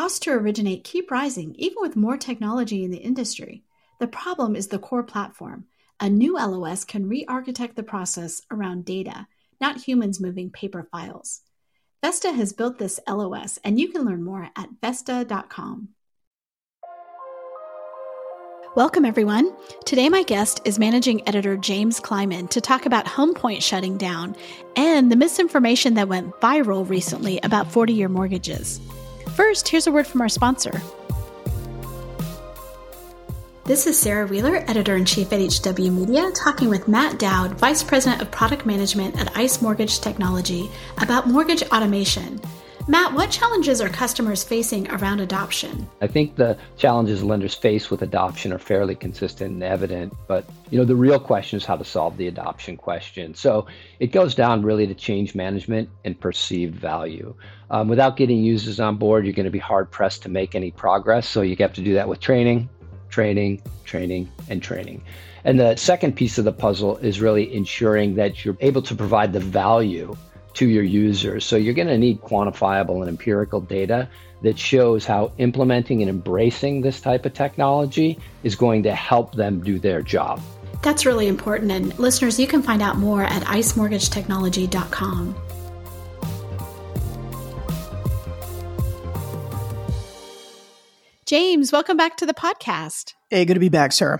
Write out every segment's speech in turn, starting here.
Costs to originate keep rising even with more technology in the industry. The problem is the core platform. A new LOS can re architect the process around data, not humans moving paper files. Vesta has built this LOS, and you can learn more at Vesta.com. Welcome, everyone. Today, my guest is managing editor James Kleimann to talk about HomePoint shutting down and the misinformation that went viral recently about 40 year mortgages. First, here's a word from our sponsor. This is Sarah Wheeler, editor in chief at HW Media, talking with Matt Dowd, vice president of product management at ICE Mortgage Technology, about mortgage automation. Matt, what challenges are customers facing around adoption? I think the challenges lenders face with adoption are fairly consistent and evident, but you know the real question is how to solve the adoption question. So it goes down really to change management and perceived value. Um, without getting users on board, you're going to be hard pressed to make any progress. So you have to do that with training, training, training, and training. And the second piece of the puzzle is really ensuring that you're able to provide the value to your users. So you're going to need quantifiable and empirical data that shows how implementing and embracing this type of technology is going to help them do their job. That's really important. And listeners, you can find out more at icemortgagetechnology.com. James, welcome back to the podcast. Hey, good to be back, Sarah.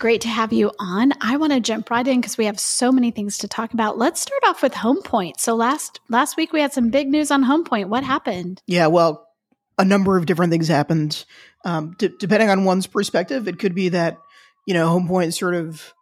Great to have you on. I want to jump right in because we have so many things to talk about. Let's start off with HomePoint. So last last week we had some big news on HomePoint. What happened? Yeah, well, a number of different things happened. Um, d- depending on one's perspective, it could be that you know HomePoint sort of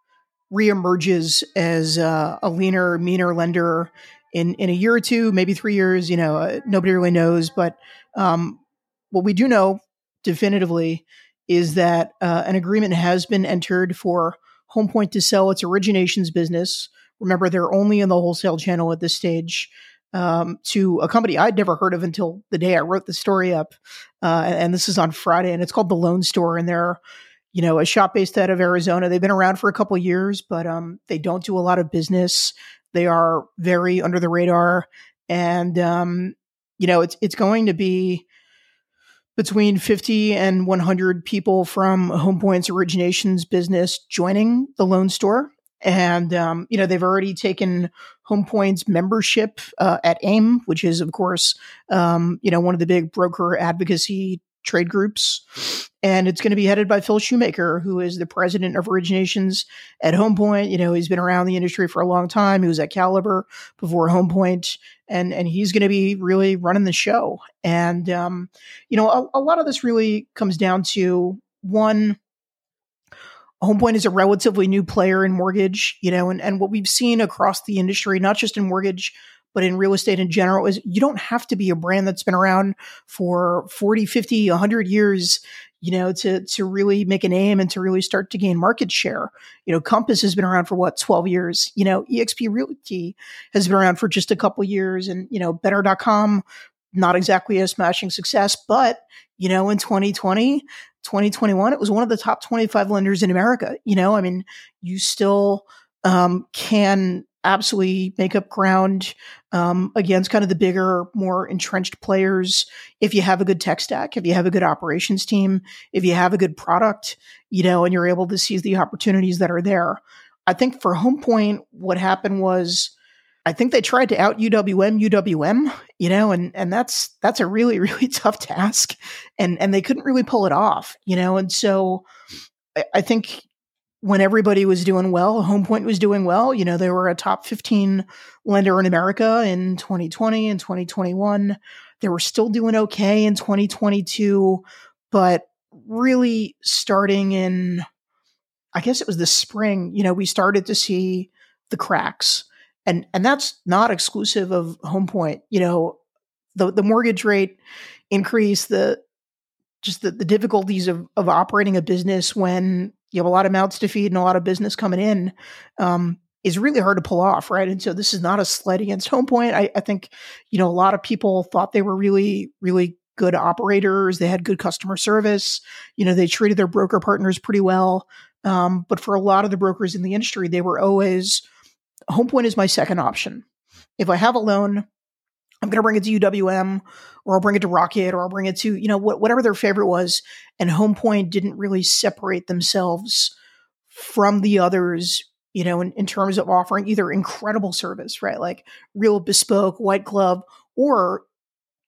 reemerges as uh, a leaner, meaner lender in in a year or two, maybe three years. You know, uh, nobody really knows. But um, what we do know definitively is that uh, an agreement has been entered for HomePoint to sell its originations business. Remember, they're only in the wholesale channel at this stage. Um, to a company I'd never heard of until the day I wrote the story up, uh, and, this is on Friday, and it's called the Loan Store, and they're you know a shop based out of Arizona. They've been around for a couple years, but um, they don't do a lot of business. They are very under the radar, and um, you know it's it's going to be between 50 and 100 people from HomePoint's originations business joining the loan store. And, um, you know, they've already taken HomePoint's membership uh, at AIM, which is, of course, um, you know, one of the big broker advocacy trade groups. And it's going to be headed by Phil Shoemaker, who is the president of originations at HomePoint. You know, he's been around the industry for a long time. He was at Caliber before HomePoint, and and he's going to be really running the show. And um, you know, a, a lot of this really comes down to one. HomePoint is a relatively new player in mortgage, you know, and, and what we've seen across the industry, not just in mortgage, but in real estate in general is you don't have to be a brand that's been around for 40, 50, 100 years you know to to really make a name and to really start to gain market share. You know compass has been around for what 12 years. You know exp realty has been around for just a couple years and you know better.com not exactly a smashing success but you know in 2020 2021 it was one of the top 25 lenders in america. You know i mean you still um, can absolutely make up ground um, against kind of the bigger, more entrenched players. If you have a good tech stack, if you have a good operations team, if you have a good product, you know, and you're able to seize the opportunities that are there. I think for HomePoint, what happened was, I think they tried to out UWM, UWM, you know, and and that's that's a really really tough task, and and they couldn't really pull it off, you know, and so I, I think when everybody was doing well, HomePoint was doing well. You know, they were a top 15 lender in America in 2020 and 2021. They were still doing okay in 2022, but really starting in, I guess it was the spring, you know, we started to see the cracks. And, and that's not exclusive of HomePoint. You know, the, the mortgage rate increase, the, just the, the difficulties of, of operating a business when you have a lot of mouths to feed and a lot of business coming in um, is really hard to pull off, right? And so this is not a slight against HomePoint. I, I think, you know, a lot of people thought they were really, really good operators. They had good customer service. You know, they treated their broker partners pretty well. Um, but for a lot of the brokers in the industry, they were always HomePoint is my second option. If I have a loan, I'm going to bring it to UWM or I'll bring it to Rocket or I'll bring it to, you know, wh- whatever their favorite was. And Homepoint didn't really separate themselves from the others, you know, in, in terms of offering either incredible service, right? Like real bespoke, white glove, or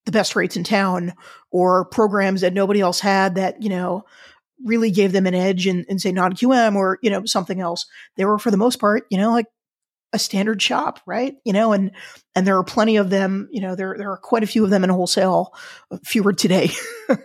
the best rates in town or programs that nobody else had that, you know, really gave them an edge in, in say non QM or, you know, something else. They were for the most part, you know, like a standard shop, right? You know, and and there are plenty of them. You know, there there are quite a few of them in wholesale, fewer today,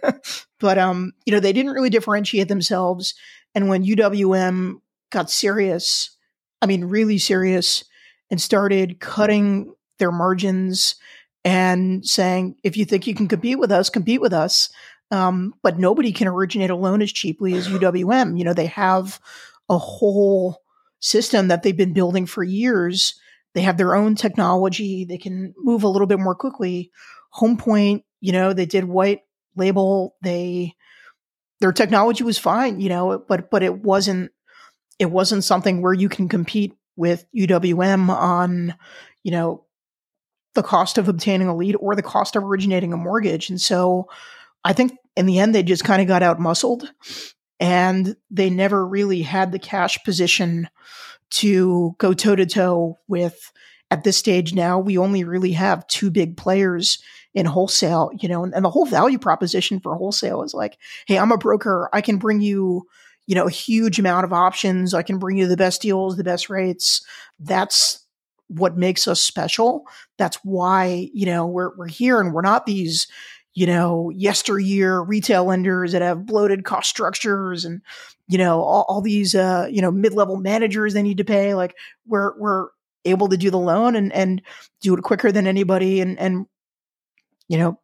but um, you know, they didn't really differentiate themselves. And when UWM got serious, I mean, really serious, and started cutting their margins and saying, if you think you can compete with us, compete with us. Um, but nobody can originate a loan as cheaply as UWM. You know, they have a whole system that they've been building for years. They have their own technology. They can move a little bit more quickly. Homepoint, you know, they did white label. They their technology was fine, you know, but but it wasn't it wasn't something where you can compete with UWM on, you know, the cost of obtaining a lead or the cost of originating a mortgage. And so I think in the end they just kind of got out muscled and they never really had the cash position to go toe to toe with at this stage now we only really have two big players in wholesale you know and, and, the whole value proposition for wholesale is like hey i'm a broker. I can bring you you know a huge amount of options. I can bring you the best deals the best rates. That's what makes us special. That's why you know we're we're here and we're not these you know, yesteryear retail lenders that have bloated cost structures and, you know, all, all these, uh, you know, mid-level managers they need to pay. Like we're, we're able to do the loan and, and do it quicker than anybody and, and, you know,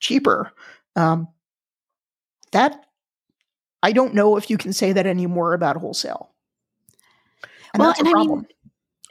cheaper. Um, that I don't know if you can say that anymore about wholesale. And well, and I mean,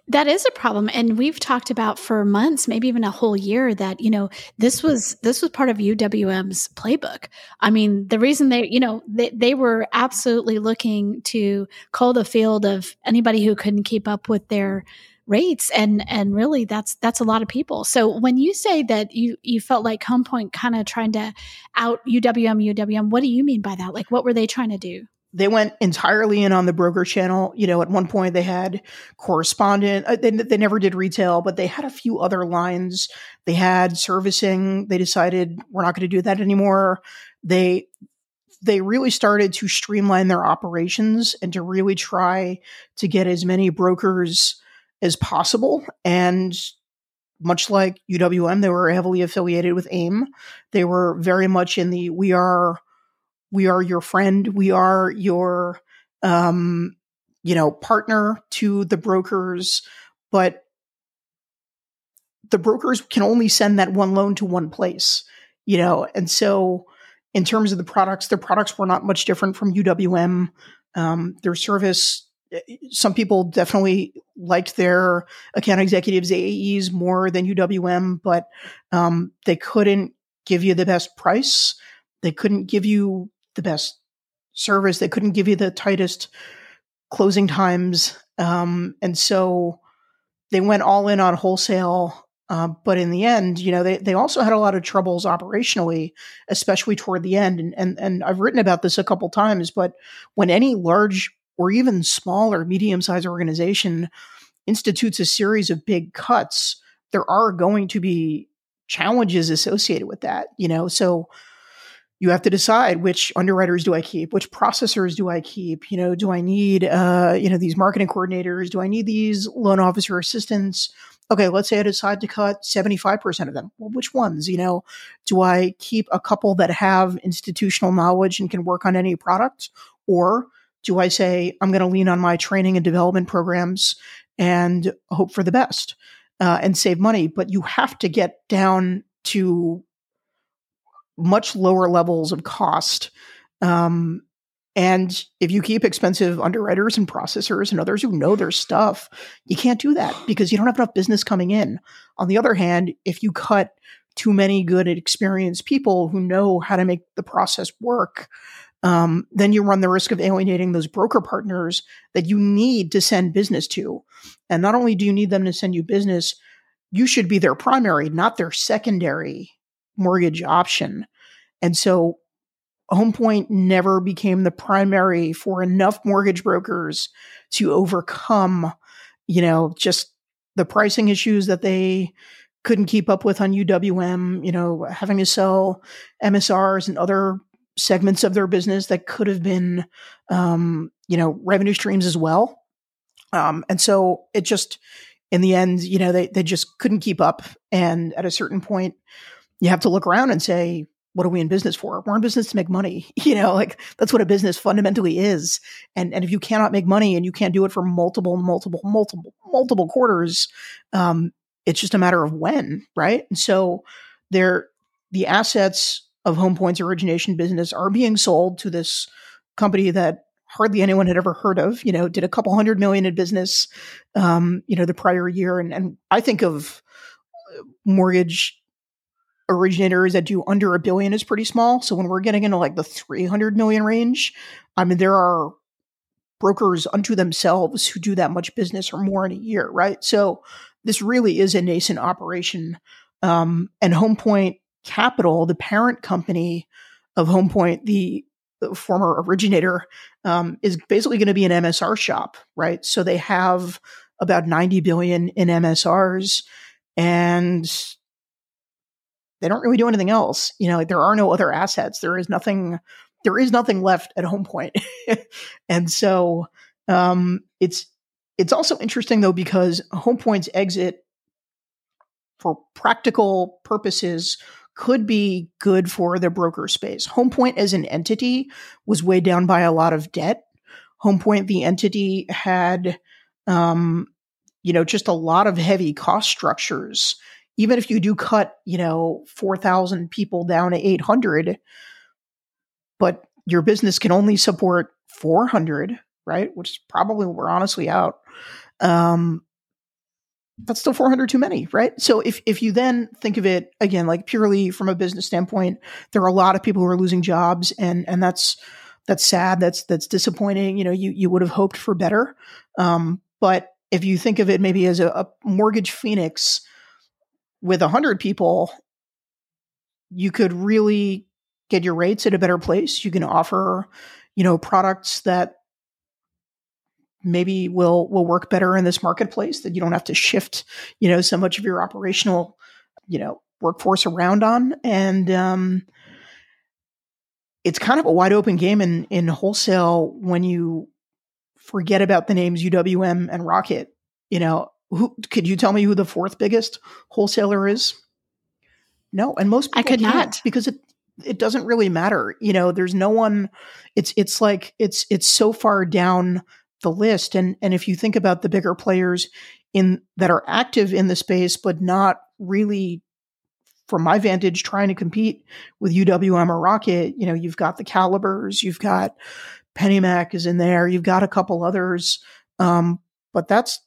that is a problem. And we've talked about for months, maybe even a whole year that, you know, this was, this was part of UWM's playbook. I mean, the reason they, you know, they, they were absolutely looking to cull the field of anybody who couldn't keep up with their rates. And, and really that's, that's a lot of people. So when you say that you, you felt like Homepoint kind of trying to out UWM, UWM, what do you mean by that? Like, what were they trying to do? They went entirely in on the broker channel. You know, at one point they had correspondent. Uh, they, they never did retail, but they had a few other lines. They had servicing. They decided we're not going to do that anymore. They they really started to streamline their operations and to really try to get as many brokers as possible. And much like UWM, they were heavily affiliated with AIM. They were very much in the we are we are your friend. We are your, um, you know, partner to the brokers, but the brokers can only send that one loan to one place, you know, and so in terms of the products, their products were not much different from UWM. Um, their service, eh, some people definitely liked their account executives AAEs more than UWM, but um, they couldn't give you the best price. They couldn't give you the best service. They couldn't give you the tightest closing times. Um, and so they went all in on wholesale. Uh, but in the end, you know, they, they also had a lot of troubles operationally, especially toward the end. And, and, and I've written about this a couple times, but when any large or even small or medium sized organization institutes a series of big cuts, there are going to be challenges associated with that, you know? So you have to decide which underwriters do I keep, which processors do I keep. You know, do I need uh, you know these marketing coordinators? Do I need these loan officer assistants? Okay, let's say I decide to cut seventy five percent of them. Well, which ones? You know, do I keep a couple that have institutional knowledge and can work on any product, or do I say I'm going to lean on my training and development programs and hope for the best uh, and save money? But you have to get down to much lower levels of cost. Um, and if you keep expensive underwriters and processors and others who know their stuff, you can't do that because you don't have enough business coming in. On the other hand, if you cut too many good and experienced people who know how to make the process work, um, then you run the risk of alienating those broker partners that you need to send business to. And not only do you need them to send you business, you should be their primary, not their secondary mortgage option. And so HomePoint never became the primary for enough mortgage brokers to overcome, you know, just the pricing issues that they couldn't keep up with on UWM, you know, having to sell MSRs and other segments of their business that could have been, um, you know, revenue streams as well. Um, and so it just, in the end, you know, they, they just couldn't keep up. And at a certain point, you have to look around and say, what are we in business for? We're in business to make money. You know, like that's what a business fundamentally is. And and if you cannot make money and you can't do it for multiple, multiple, multiple, multiple quarters, um, it's just a matter of when, right? And so there the assets of HomePoint's origination business are being sold to this company that hardly anyone had ever heard of. You know, did a couple hundred million in business, um, you know, the prior year, and and I think of mortgage originators that do under a billion is pretty small. So when we're getting into like the 300 million range, I mean, there are brokers unto themselves who do that much business or more in a year, right? So this really is a nascent operation. Um, and HomePoint Capital, the parent company of HomePoint, the, the former originator, um, is basically going to be an MSR shop, right? So they have about 90 billion in MSRs and they don't really do anything else. You know, like there are no other assets. There is nothing. There is nothing left at HomePoint, and so um, it's it's also interesting though because HomePoint's exit for practical purposes could be good for the broker space. HomePoint as an entity was weighed down by a lot of debt. HomePoint, the entity, had um, you know just a lot of heavy cost structures even if you do cut, you know, 4,000 people down to 800, but your business can only support 400, right? Which is probably we're honestly out. Um, that's still 400 too many, right? So if, if you then think of it again, like purely from a business standpoint, there are a lot of people who are losing jobs and, and that's, that's sad. That's, that's disappointing. You know, you, you would have hoped for better. Um, but if you think of it maybe as a, a mortgage phoenix, with 100 people, you could really get your rates at a better place. You can offer, you know, products that maybe will will work better in this marketplace that you don't have to shift, you know, so much of your operational, you know, workforce around on and um it's kind of a wide open game in in wholesale when you forget about the names UWM and Rocket. You know, who could you tell me who the fourth biggest wholesaler is? No, and most I could not because it it doesn't really matter. You know, there's no one. It's it's like it's it's so far down the list, and and if you think about the bigger players in that are active in the space, but not really, from my vantage, trying to compete with UWM or Rocket. You know, you've got the Calibers, you've got PennyMac is in there, you've got a couple others, um, but that's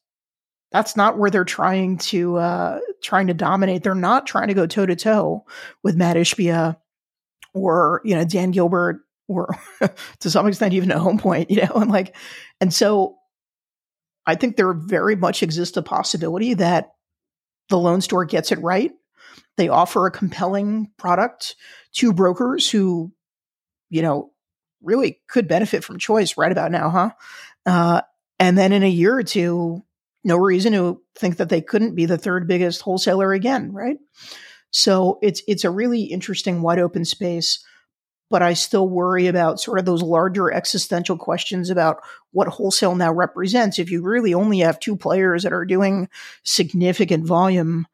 that's not where they're trying to uh, trying to dominate. They're not trying to go toe to toe with Mat Ishbia or you know Dan Gilbert or to some extent even a HomePoint. You know, and like, and so I think there very much exists a possibility that the loan store gets it right. They offer a compelling product to brokers who, you know, really could benefit from choice right about now, huh? Uh, and then in a year or two, no reason to think that they couldn't be the third biggest wholesaler again, right? So it's it's a really interesting wide open space, but I still worry about sort of those larger existential questions about what wholesale now represents. If you really only have two players that are doing significant volume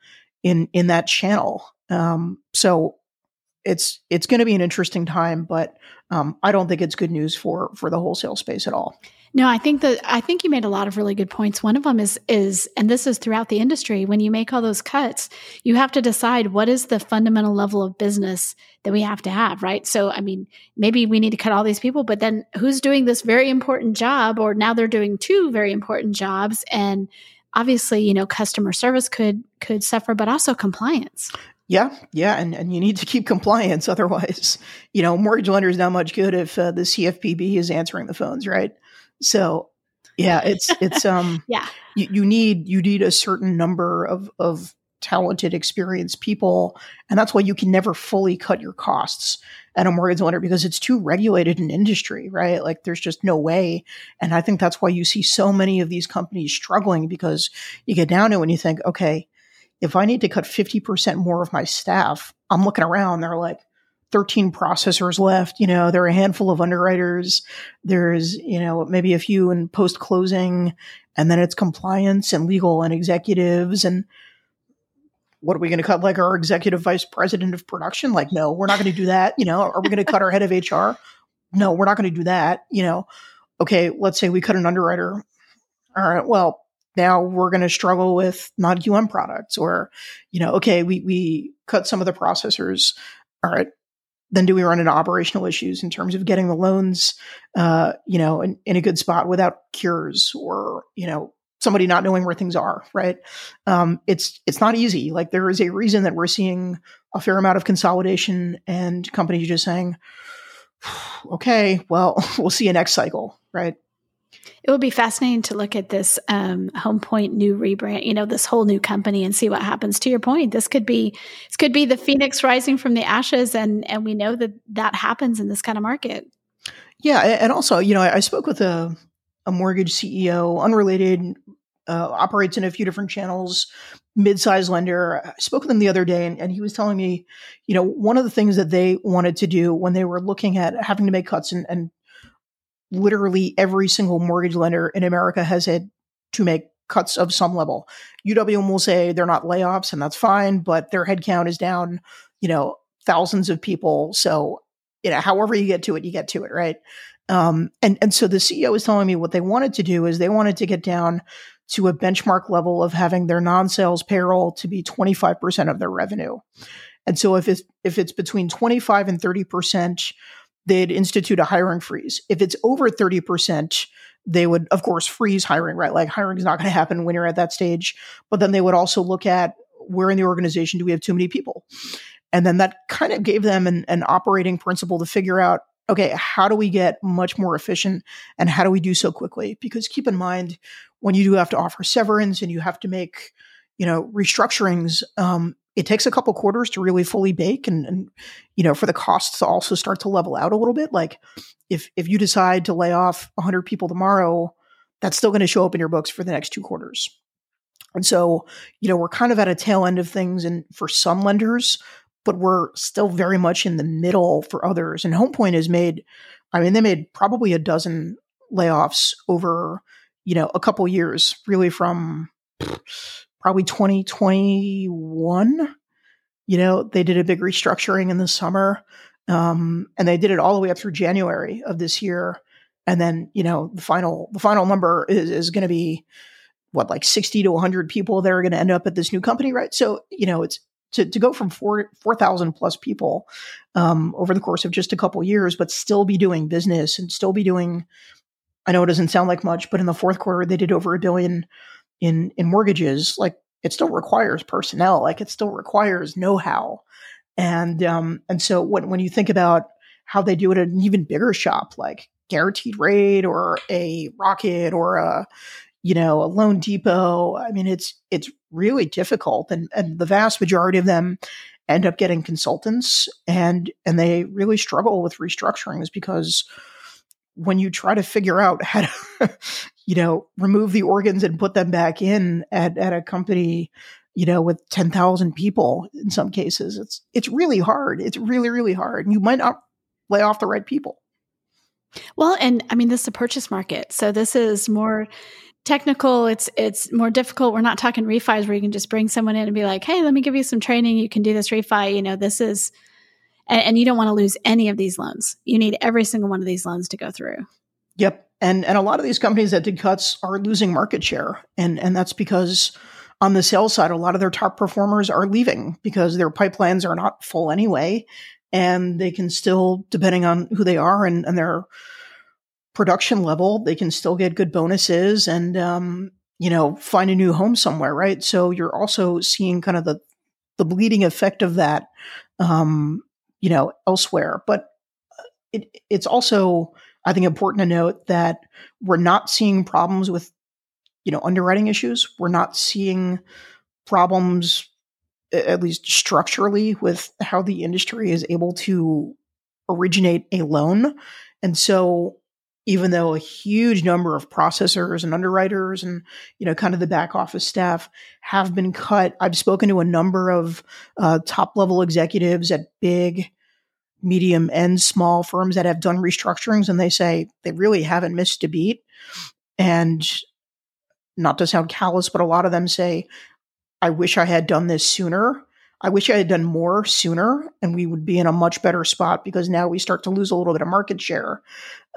in in that channel, um, so it's it's going to be an interesting time, but um, I don't think it's good news for for the wholesale space at all. No, I think that I think you made a lot of really good points. One of them is is and this is throughout the industry when you make all those cuts, you have to decide what is the fundamental level of business that we have to have, right? So, I mean, maybe we need to cut all these people, but then who's doing this very important job or now they're doing two very important jobs and obviously, you know, customer service could could suffer, but also compliance. Yeah, yeah, and, and you need to keep compliance. Otherwise, you know, mortgage lender is not much good if uh, the CFPB is answering the phones, right? So yeah, it's it's um yeah. You, you need you need a certain number of of talented, experienced people. And that's why you can never fully cut your costs at a mortgage lender because it's too regulated an industry, right? Like there's just no way. And I think that's why you see so many of these companies struggling because you get down to it and you think, okay, if I need to cut 50% more of my staff, I'm looking around, they're like, 13 processors left. You know, there are a handful of underwriters. There's, you know, maybe a few in post closing, and then it's compliance and legal and executives. And what are we going to cut? Like our executive vice president of production? Like, no, we're not going to do that. You know, are we going to cut our head of HR? No, we're not going to do that. You know, okay, let's say we cut an underwriter. All right, well, now we're going to struggle with non QM products, or, you know, okay, we, we cut some of the processors. All right, then do we run into operational issues in terms of getting the loans, uh, you know, in, in, a good spot without cures or, you know, somebody not knowing where things are, right? Um, it's, it's not easy. Like there is a reason that we're seeing a fair amount of consolidation and companies just saying, okay, well, we'll see you next cycle, right? It would be fascinating to look at this um, Home Point new rebrand, you know, this whole new company and see what happens. To your point, this could be this could be the phoenix rising from the ashes, and and we know that that happens in this kind of market. Yeah, and also, you know, I, I spoke with a a mortgage CEO, unrelated, uh, operates in a few different channels, mid-sized lender. I spoke with him the other day, and, and he was telling me, you know, one of the things that they wanted to do when they were looking at having to make cuts and, and literally every single mortgage lender in America has had to make cuts of some level. UWM will say they're not layoffs, and that's fine, but their headcount is down, you know, thousands of people. So, you know, however you get to it, you get to it, right? Um, and and so the CEO was telling me what they wanted to do is they wanted to get down to a benchmark level of having their non-sales payroll to be 25% of their revenue. And so if it's if it's between 25 and 30% they'd institute a hiring freeze. If it's over 30%, they would, of course, freeze hiring, right? Like hiring is not going to happen when you're at that stage. But then they would also look at where in the organization do we have too many people? And then that kind of gave them an, an operating principle to figure out okay, how do we get much more efficient and how do we do so quickly? Because keep in mind, when you do have to offer severance and you have to make, you know, restructurings, um, it takes a couple quarters to really fully bake and, and you know for the costs to also start to level out a little bit. Like if if you decide to lay off 100 people tomorrow that's still going to show up in your books for the next two quarters. And so you know we're kind of at a tail end of things and for some lenders but we're still very much in the middle for others. And homepoint has made i mean they made probably a dozen layoffs over you know a couple years really from probably 2021. You know, they did a big restructuring in the summer. Um, and they did it all the way up through January of this year. And then, you know, the final the final number is, is going to be what like 60 to 100 people that are going to end up at this new company, right? So, you know, it's to, to go from 4 4,000 plus people um, over the course of just a couple years, but still be doing business and still be doing. I know it doesn't sound like much, but in the fourth quarter they did over a billion in in mortgages, like it still requires personnel, like it still requires know-how. And um, and so when when you think about how they do it at an even bigger shop like Guaranteed Rate or a Rocket or a you know a Loan Depot, I mean it's it's really difficult, and and the vast majority of them end up getting consultants, and and they really struggle with restructurings because when you try to figure out how to you know, remove the organs and put them back in at, at a company, you know, with 10,000 people in some cases. It's, it's really hard. It's really, really hard. And you might not lay off the right people. Well, and I mean, this is a purchase market. So this is more technical. It's, it's more difficult. We're not talking refis where you can just bring someone in and be like, Hey, let me give you some training. You can do this refi. You know, this is, and, and you don't want to lose any of these loans. You need every single one of these loans to go through. Yep and and a lot of these companies that did cuts are losing market share and and that's because on the sales side a lot of their top performers are leaving because their pipelines are not full anyway and they can still depending on who they are and, and their production level they can still get good bonuses and um, you know find a new home somewhere right so you're also seeing kind of the the bleeding effect of that um, you know elsewhere but it, it's also I think important to note that we're not seeing problems with, you know, underwriting issues. We're not seeing problems at least structurally, with how the industry is able to originate a loan. And so even though a huge number of processors and underwriters and you know kind of the back office staff have been cut i've spoken to a number of uh, top level executives at big medium and small firms that have done restructurings and they say they really haven't missed a beat and not to sound callous but a lot of them say i wish i had done this sooner I wish I had done more sooner and we would be in a much better spot because now we start to lose a little bit of market share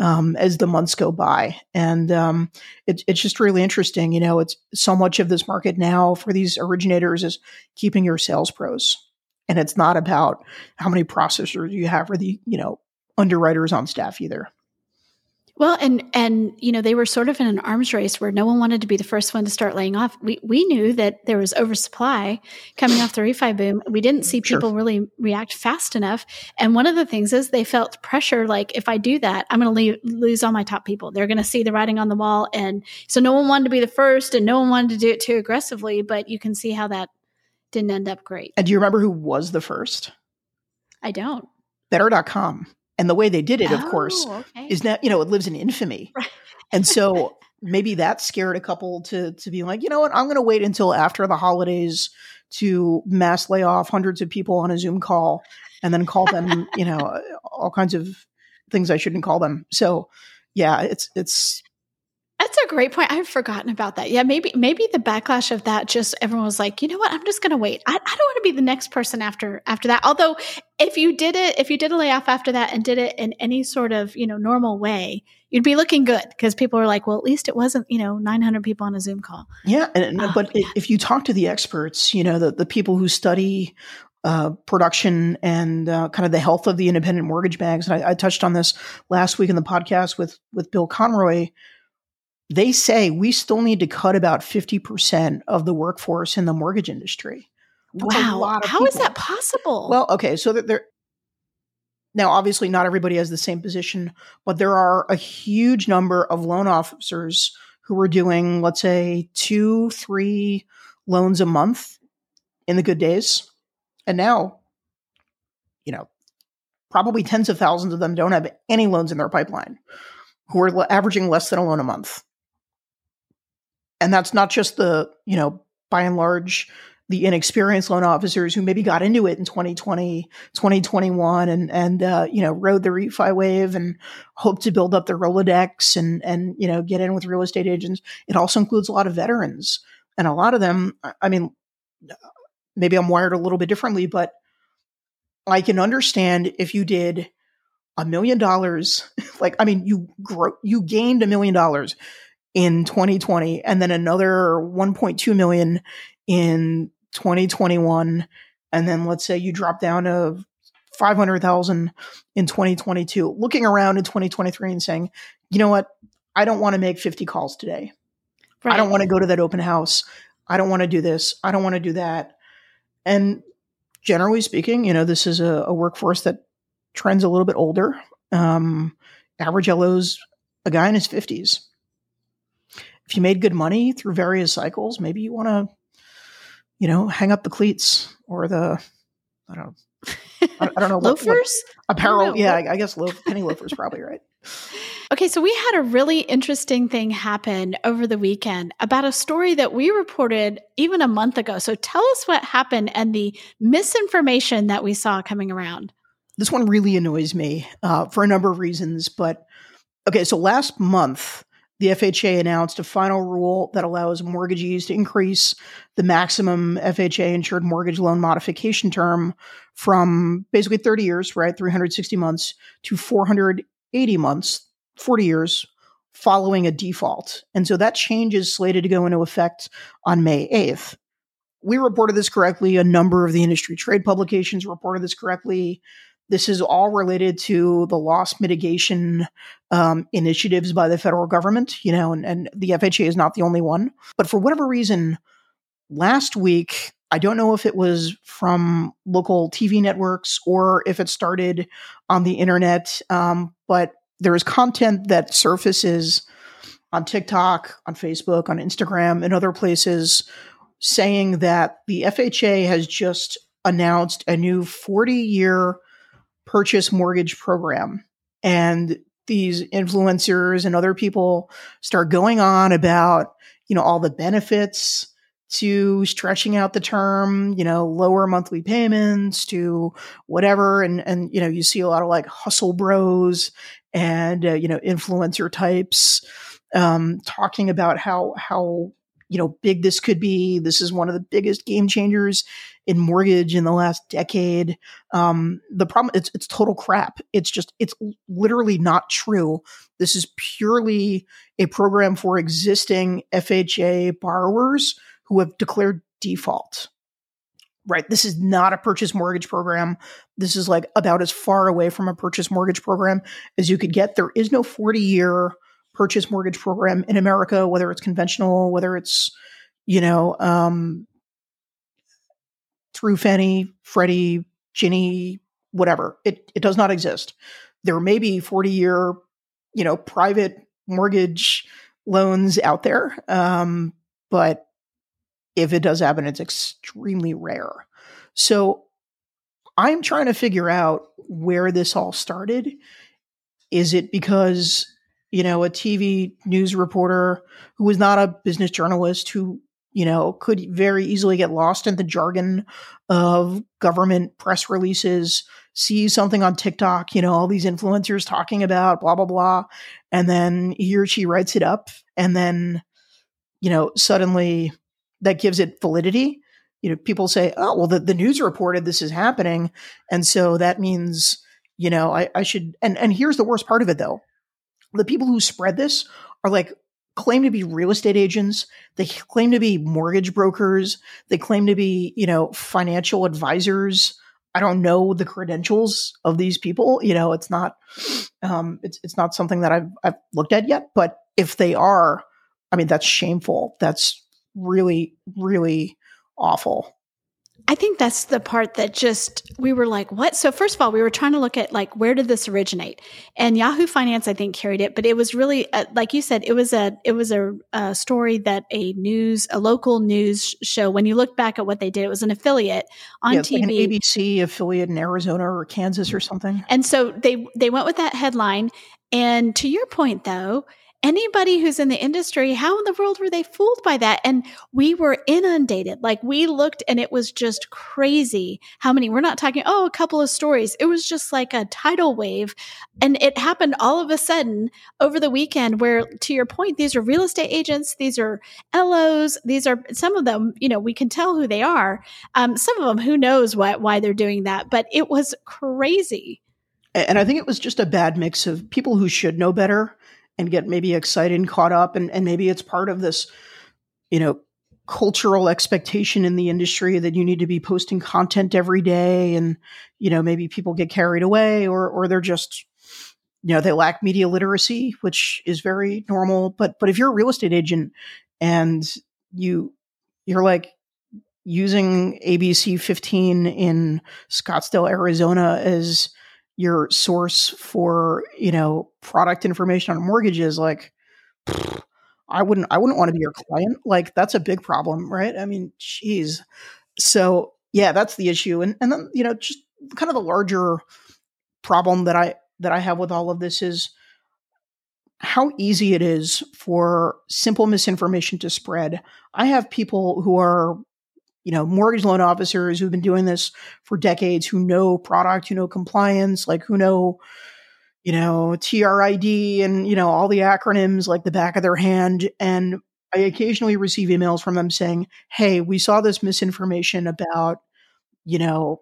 um, as the months go by. And um, it, it's just really interesting. You know, it's so much of this market now for these originators is keeping your sales pros. And it's not about how many processors you have or the, you know, underwriters on staff either. Well, and and you know they were sort of in an arms race where no one wanted to be the first one to start laying off. We we knew that there was oversupply coming off the refi boom. We didn't see people sure. really react fast enough. And one of the things is they felt pressure. Like if I do that, I'm going to lose all my top people. They're going to see the writing on the wall, and so no one wanted to be the first, and no one wanted to do it too aggressively. But you can see how that didn't end up great. And do you remember who was the first? I don't. Better.com. And the way they did it, of oh, course, okay. is that, you know, it lives in infamy. Right. and so maybe that scared a couple to to be like, you know what, I'm gonna wait until after the holidays to mass lay off hundreds of people on a Zoom call and then call them, you know, all kinds of things I shouldn't call them. So yeah, it's it's that's a great point. I've forgotten about that. Yeah, maybe maybe the backlash of that just everyone was like, you know what, I'm just going to wait. I, I don't want to be the next person after after that. Although if you did it, if you did a layoff after that and did it in any sort of you know normal way, you'd be looking good because people are like, well, at least it wasn't you know 900 people on a Zoom call. Yeah, and, oh, but yeah. if you talk to the experts, you know the the people who study uh, production and uh, kind of the health of the independent mortgage banks. And I, I, touched on this last week in the podcast with with Bill Conroy they say we still need to cut about 50% of the workforce in the mortgage industry. That's wow. How is that possible? Well, okay. So that there, now obviously not everybody has the same position, but there are a huge number of loan officers who are doing, let's say, two, three loans a month in the good days. And now, you know, probably tens of thousands of them don't have any loans in their pipeline who are averaging less than a loan a month and that's not just the you know by and large the inexperienced loan officers who maybe got into it in 2020 2021 and and uh, you know rode the refi wave and hope to build up their rolodex and and you know get in with real estate agents. It also includes a lot of veterans. And a lot of them i mean maybe i'm wired a little bit differently but i can understand if you did a million dollars like i mean you grow you gained a million dollars in 2020 and then another 1.2 million in 2021 and then let's say you drop down to 500,000 in 2022 looking around in 2023 and saying you know what? I don't want to make 50 calls today. Right. I don't want to go to that open house. I don't want to do this. I don't want to do that. And generally speaking you know this is a, a workforce that trends a little bit older. Um, average LO's a guy in his 50s if you made good money through various cycles, maybe you want to, you know, hang up the cleats or the, I don't know. I, I don't know. loafers? What, apparel. Yeah, I, I guess loaf, penny loafers probably right. Okay, so we had a really interesting thing happen over the weekend about a story that we reported even a month ago. So tell us what happened and the misinformation that we saw coming around. This one really annoys me uh, for a number of reasons. But okay, so last month, the FHA announced a final rule that allows mortgagees to increase the maximum FHA insured mortgage loan modification term from basically 30 years, right, 360 months to 480 months, 40 years following a default. And so that change is slated to go into effect on May 8th. We reported this correctly. A number of the industry trade publications reported this correctly. This is all related to the loss mitigation um, initiatives by the federal government, you know, and, and the FHA is not the only one. But for whatever reason, last week, I don't know if it was from local TV networks or if it started on the internet, um, but there is content that surfaces on TikTok, on Facebook, on Instagram, and other places saying that the FHA has just announced a new 40 year purchase mortgage program. And these influencers and other people start going on about, you know, all the benefits to stretching out the term, you know, lower monthly payments to whatever. And, and, you know, you see a lot of like hustle bros and, uh, you know, influencer types, um, talking about how, how, you know, big this could be. This is one of the biggest game changers in mortgage in the last decade. Um, the problem, it's, it's total crap. It's just, it's literally not true. This is purely a program for existing FHA borrowers who have declared default. Right. This is not a purchase mortgage program. This is like about as far away from a purchase mortgage program as you could get. There is no 40 year purchase mortgage program in America, whether it's conventional, whether it's, you know, um, through Fannie, Freddie, Ginnie, whatever. It, it does not exist. There may be 40 year, you know, private mortgage loans out there. Um, but if it does happen, it's extremely rare. So I'm trying to figure out where this all started. Is it because, you know, a TV news reporter who was not a business journalist who, you know, could very easily get lost in the jargon of government press releases, see something on TikTok, you know, all these influencers talking about blah, blah, blah. And then he or she writes it up. And then, you know, suddenly that gives it validity. You know, people say, oh, well, the, the news reported this is happening. And so that means, you know, I, I should, and, and here's the worst part of it though. The people who spread this are like, claim to be real estate agents. They claim to be mortgage brokers. They claim to be, you know, financial advisors. I don't know the credentials of these people. You know, it's not, um, it's, it's not something that I've, I've looked at yet, but if they are, I mean, that's shameful. That's really, really awful. I think that's the part that just we were like, what? So first of all, we were trying to look at like where did this originate? And Yahoo Finance, I think, carried it, but it was really a, like you said, it was a it was a, a, story that a news a local news show. When you look back at what they did, it was an affiliate on yeah, TV, like an ABC affiliate in Arizona or Kansas or something. And so they they went with that headline. And to your point, though, anybody who's in the industry, how in the world were they fooled by that? And we were inundated. Like we looked and it was just crazy how many, we're not talking, oh, a couple of stories. It was just like a tidal wave. And it happened all of a sudden over the weekend where, to your point, these are real estate agents, these are LOs, these are some of them, you know, we can tell who they are. Um, some of them, who knows why, why they're doing that, but it was crazy. And I think it was just a bad mix of people who should know better and get maybe excited and caught up and, and maybe it's part of this you know cultural expectation in the industry that you need to be posting content every day and you know maybe people get carried away or or they're just you know they lack media literacy which is very normal. But but if you're a real estate agent and you you're like using ABC 15 in Scottsdale Arizona as your source for you know product information on mortgages like i wouldn't i wouldn't want to be your client. Like that's a big problem right? I mean jeez. So yeah that's the issue. And and then you know just kind of the larger problem that i that i have with all of this is how easy it is for simple misinformation to spread. I have people who are you know, mortgage loan officers who've been doing this for decades, who know product, who know compliance, like who know, you know, TRID and, you know, all the acronyms like the back of their hand. And I occasionally receive emails from them saying, Hey, we saw this misinformation about, you know,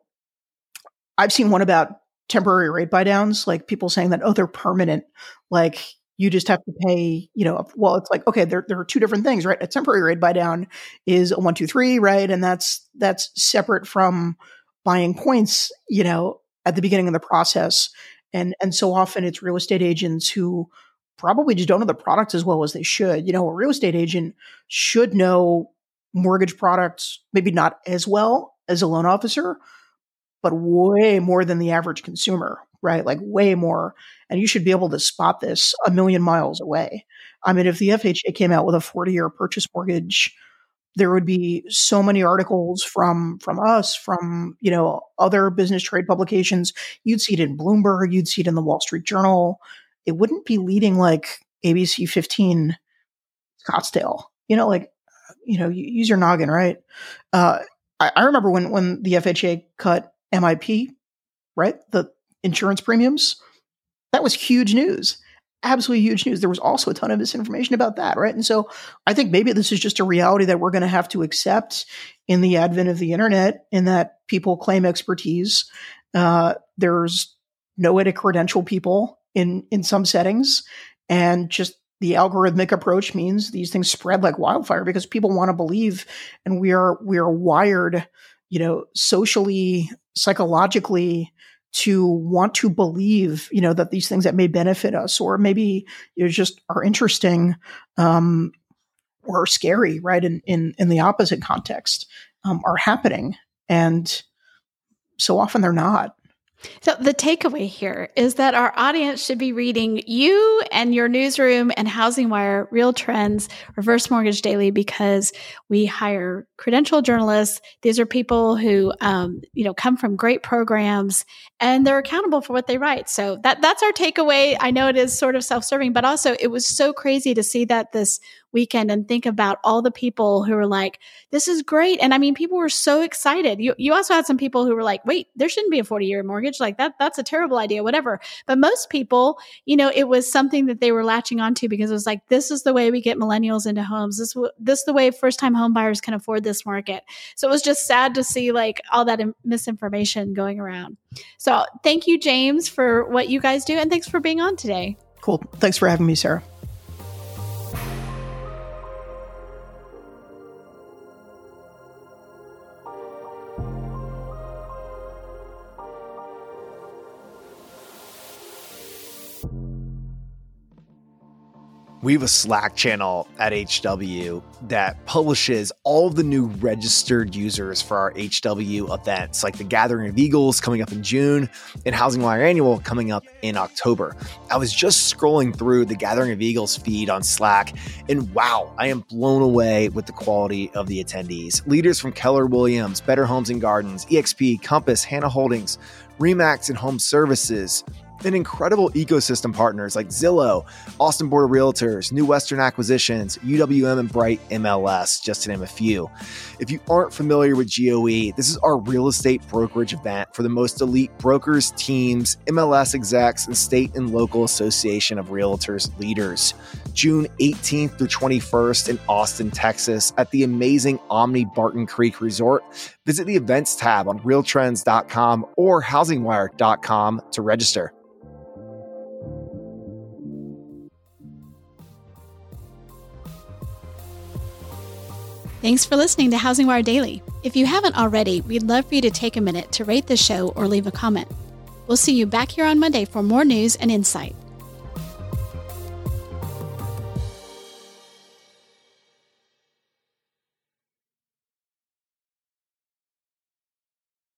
I've seen one about temporary rate buy downs, like people saying that, oh, they're permanent. Like, you just have to pay, you know, well, it's like, okay, there, there are two different things, right? A temporary rate buy down is a one, two, three, right? And that's, that's separate from buying points, you know, at the beginning of the process. And, and so often it's real estate agents who probably just don't know the product as well as they should. You know, a real estate agent should know mortgage products, maybe not as well as a loan officer, but way more than the average consumer, right? Like way more. And you should be able to spot this a million miles away. I mean, if the FHA came out with a 40 year purchase mortgage, there would be so many articles from from us, from you know other business trade publications. You'd see it in Bloomberg, you'd see it in the Wall Street Journal. It wouldn't be leading like ABC 15 Scottsdale. You know, like you know, use your noggin, right? Uh, I, I remember when when the FHA cut MIP, right, the insurance premiums. That was huge news absolutely huge news. There was also a ton of misinformation about that, right? And so I think maybe this is just a reality that we're going to have to accept in the advent of the internet, in that people claim expertise. Uh, there's no way to credential people in in some settings, and just the algorithmic approach means these things spread like wildfire because people want to believe, and we are we are wired, you know, socially, psychologically to want to believe, you know, that these things that may benefit us or maybe you know, just are interesting um, or scary, right? In, in, in the opposite context um, are happening. And so often they're not. So, the takeaway here is that our audience should be reading you and your newsroom and Housing Wire, Real Trends, Reverse Mortgage Daily, because we hire credentialed journalists. These are people who, um, you know, come from great programs and they're accountable for what they write. So that that's our takeaway. I know it is sort of self-serving, but also it was so crazy to see that this weekend and think about all the people who were like, this is great. And I mean, people were so excited. You, you also had some people who were like, wait, there shouldn't be a 40 year mortgage. Like that, that's a terrible idea, whatever. But most people, you know, it was something that they were latching onto because it was like, this is the way we get millennials into homes. This, this is the way first time home buyers can afford this market. So it was just sad to see like all that misinformation going around. So thank you, James, for what you guys do. And thanks for being on today. Cool. Thanks for having me, Sarah. We have a Slack channel at HW that publishes all of the new registered users for our HW events, like the Gathering of Eagles coming up in June and Housing Wire Annual coming up in October. I was just scrolling through the Gathering of Eagles feed on Slack, and wow, I am blown away with the quality of the attendees. Leaders from Keller Williams, Better Homes and Gardens, EXP, Compass, Hanna Holdings, Remax and Home Services, and incredible ecosystem partners like Zillow, Austin Board of Realtors, New Western Acquisitions, UWM, and Bright MLS, just to name a few. If you aren't familiar with GOE, this is our real estate brokerage event for the most elite brokers, teams, MLS execs, and state and local association of realtors leaders. June 18th through 21st in Austin, Texas, at the amazing Omni Barton Creek Resort. Visit the events tab on realtrends.com or housingwire.com to register. Thanks for listening to Housing Wire Daily. If you haven't already, we'd love for you to take a minute to rate the show or leave a comment. We'll see you back here on Monday for more news and insight.